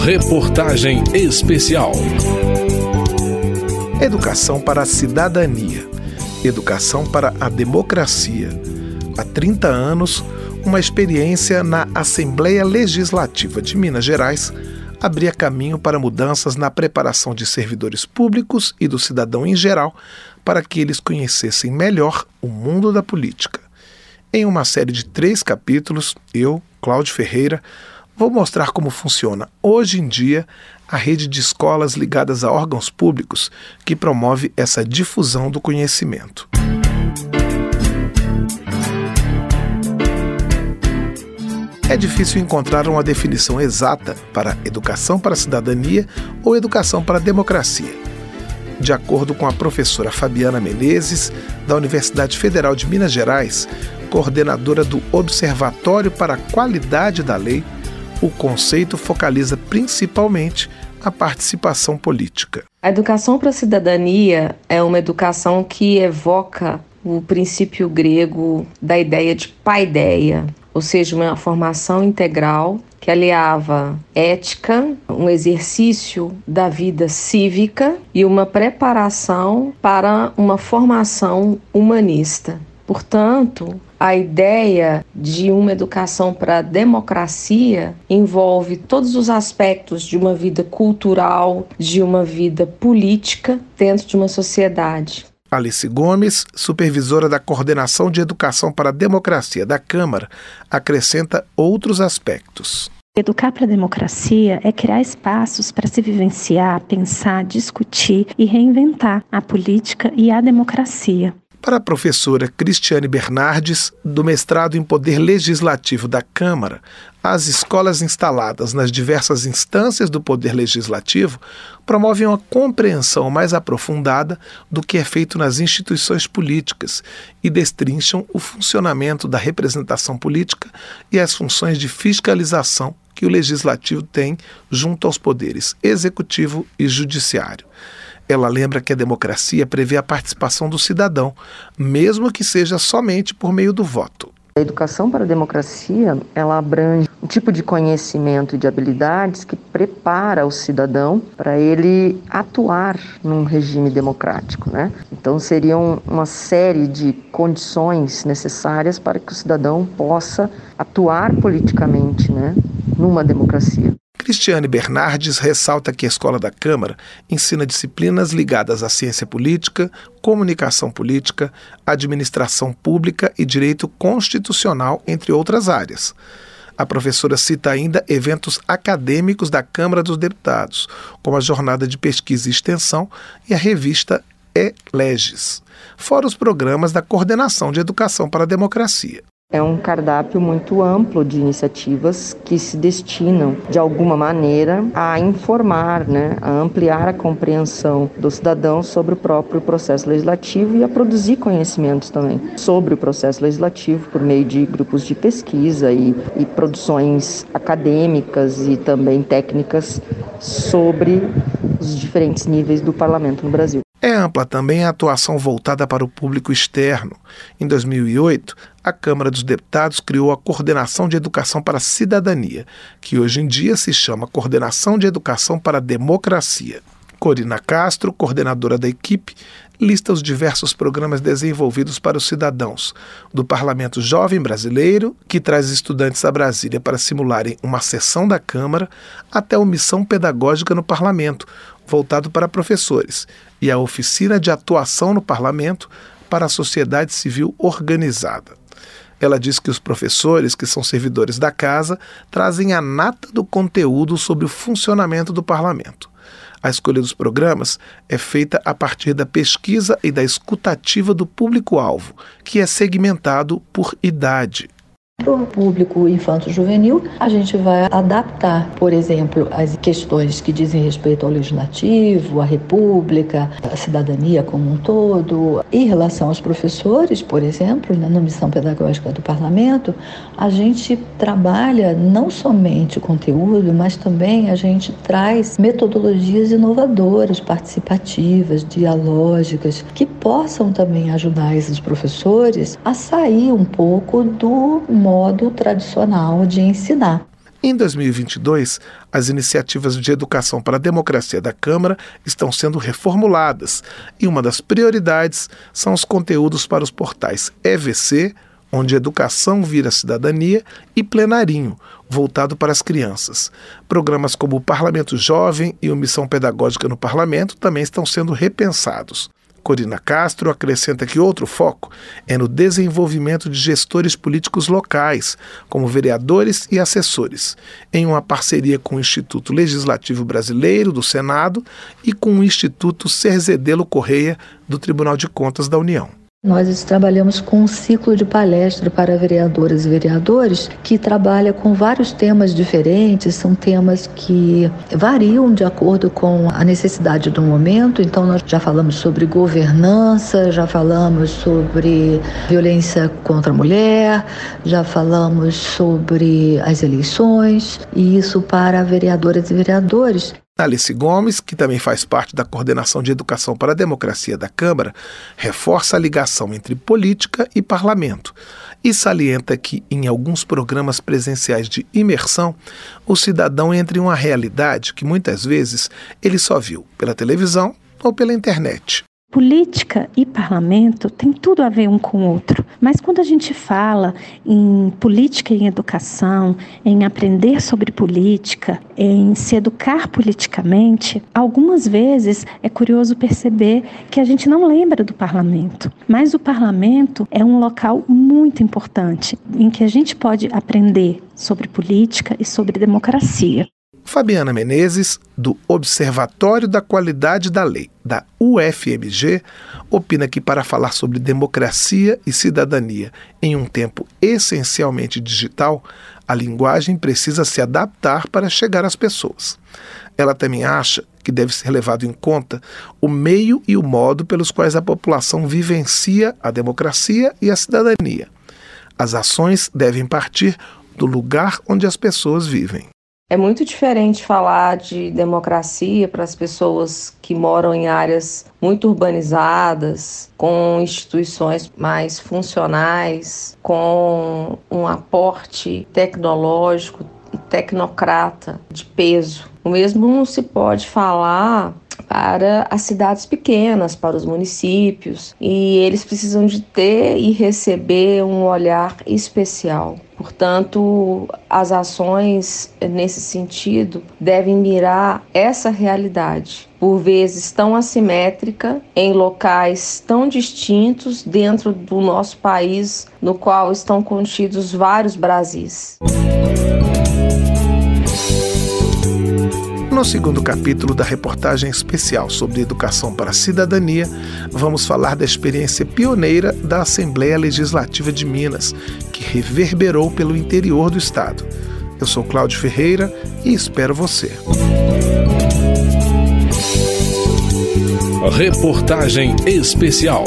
Reportagem especial. Educação para a cidadania. Educação para a democracia. Há 30 anos, uma experiência na Assembleia Legislativa de Minas Gerais abria caminho para mudanças na preparação de servidores públicos e do cidadão em geral para que eles conhecessem melhor o mundo da política. Em uma série de três capítulos, eu, Cláudio Ferreira, vou mostrar como funciona hoje em dia a rede de escolas ligadas a órgãos públicos que promove essa difusão do conhecimento. É difícil encontrar uma definição exata para educação para a cidadania ou educação para a democracia. De acordo com a professora Fabiana Menezes, da Universidade Federal de Minas Gerais, coordenadora do Observatório para a Qualidade da Lei, o conceito focaliza principalmente a participação política. A educação para a cidadania é uma educação que evoca o princípio grego da ideia de paideia, ou seja, uma formação integral que aliava ética, um exercício da vida cívica e uma preparação para uma formação humanista. Portanto, a ideia de uma educação para a democracia envolve todos os aspectos de uma vida cultural, de uma vida política dentro de uma sociedade. Alice Gomes, supervisora da Coordenação de Educação para a Democracia da Câmara, acrescenta outros aspectos. Educar para a democracia é criar espaços para se vivenciar, pensar, discutir e reinventar a política e a democracia. Para a professora Cristiane Bernardes, do mestrado em Poder Legislativo da Câmara, as escolas instaladas nas diversas instâncias do Poder Legislativo promovem uma compreensão mais aprofundada do que é feito nas instituições políticas e destrincham o funcionamento da representação política e as funções de fiscalização que o Legislativo tem junto aos poderes executivo e judiciário. Ela lembra que a democracia prevê a participação do cidadão, mesmo que seja somente por meio do voto. A educação para a democracia, ela abrange um tipo de conhecimento e de habilidades que prepara o cidadão para ele atuar num regime democrático, né? Então seriam uma série de condições necessárias para que o cidadão possa atuar politicamente, né, numa democracia. Cristiane Bernardes ressalta que a Escola da Câmara ensina disciplinas ligadas à ciência política, comunicação política, administração pública e direito constitucional, entre outras áreas. A professora cita ainda eventos acadêmicos da Câmara dos Deputados, como a Jornada de Pesquisa e Extensão e a revista E-Legis, fora os programas da Coordenação de Educação para a Democracia. É um cardápio muito amplo de iniciativas que se destinam, de alguma maneira, a informar, né, a ampliar a compreensão do cidadão sobre o próprio processo legislativo e a produzir conhecimentos também sobre o processo legislativo por meio de grupos de pesquisa e, e produções acadêmicas e também técnicas sobre os diferentes níveis do parlamento no Brasil. É ampla também a atuação voltada para o público externo. Em 2008, a Câmara dos Deputados criou a Coordenação de Educação para a Cidadania, que hoje em dia se chama Coordenação de Educação para a Democracia. Corina Castro, coordenadora da equipe, lista os diversos programas desenvolvidos para os cidadãos, do Parlamento Jovem Brasileiro, que traz estudantes a Brasília para simularem uma sessão da Câmara, até a Missão Pedagógica no Parlamento, voltado para professores, e a Oficina de Atuação no Parlamento para a Sociedade Civil Organizada. Ela diz que os professores, que são servidores da casa, trazem a nata do conteúdo sobre o funcionamento do parlamento. A escolha dos programas é feita a partir da pesquisa e da escutativa do público-alvo, que é segmentado por idade. Para o público infanto-juvenil, a gente vai adaptar, por exemplo, as questões que dizem respeito ao legislativo, à república, à cidadania como um todo. Em relação aos professores, por exemplo, né, na missão pedagógica do parlamento, a gente trabalha não somente o conteúdo, mas também a gente traz metodologias inovadoras, participativas, dialógicas, que possam também ajudar esses professores a sair um pouco do modo tradicional de ensinar. Em 2022, as iniciativas de educação para a democracia da Câmara estão sendo reformuladas e uma das prioridades são os conteúdos para os portais EVC, onde educação vira cidadania, e Plenarinho, voltado para as crianças. Programas como o Parlamento Jovem e o Missão Pedagógica no Parlamento também estão sendo repensados. Corina Castro acrescenta que outro foco é no desenvolvimento de gestores políticos locais, como vereadores e assessores, em uma parceria com o Instituto Legislativo Brasileiro, do Senado, e com o Instituto Cerzedelo Correia, do Tribunal de Contas da União. Nós trabalhamos com um ciclo de palestra para vereadoras e vereadores que trabalha com vários temas diferentes, são temas que variam de acordo com a necessidade do momento. Então, nós já falamos sobre governança, já falamos sobre violência contra a mulher, já falamos sobre as eleições, e isso para vereadoras e vereadores. Alice Gomes, que também faz parte da Coordenação de Educação para a Democracia da Câmara, reforça a ligação entre política e parlamento e salienta que, em alguns programas presenciais de imersão, o cidadão entra em uma realidade que muitas vezes ele só viu pela televisão ou pela internet. Política e parlamento têm tudo a ver um com o outro, mas quando a gente fala em política e em educação, em aprender sobre política, em se educar politicamente, algumas vezes é curioso perceber que a gente não lembra do parlamento. Mas o parlamento é um local muito importante em que a gente pode aprender sobre política e sobre democracia. Fabiana Menezes, do Observatório da Qualidade da Lei, da UFMG, opina que para falar sobre democracia e cidadania em um tempo essencialmente digital, a linguagem precisa se adaptar para chegar às pessoas. Ela também acha que deve ser levado em conta o meio e o modo pelos quais a população vivencia a democracia e a cidadania. As ações devem partir do lugar onde as pessoas vivem. É muito diferente falar de democracia para as pessoas que moram em áreas muito urbanizadas, com instituições mais funcionais, com um aporte tecnológico, tecnocrata de peso. O mesmo não se pode falar para as cidades pequenas, para os municípios, e eles precisam de ter e receber um olhar especial. Portanto, as ações nesse sentido devem mirar essa realidade, por vezes tão assimétrica, em locais tão distintos dentro do nosso país, no qual estão contidos vários Brasis. No segundo capítulo da reportagem especial sobre educação para a cidadania, vamos falar da experiência pioneira da Assembleia Legislativa de Minas, que reverberou pelo interior do estado. Eu sou Cláudio Ferreira e espero você. Reportagem especial.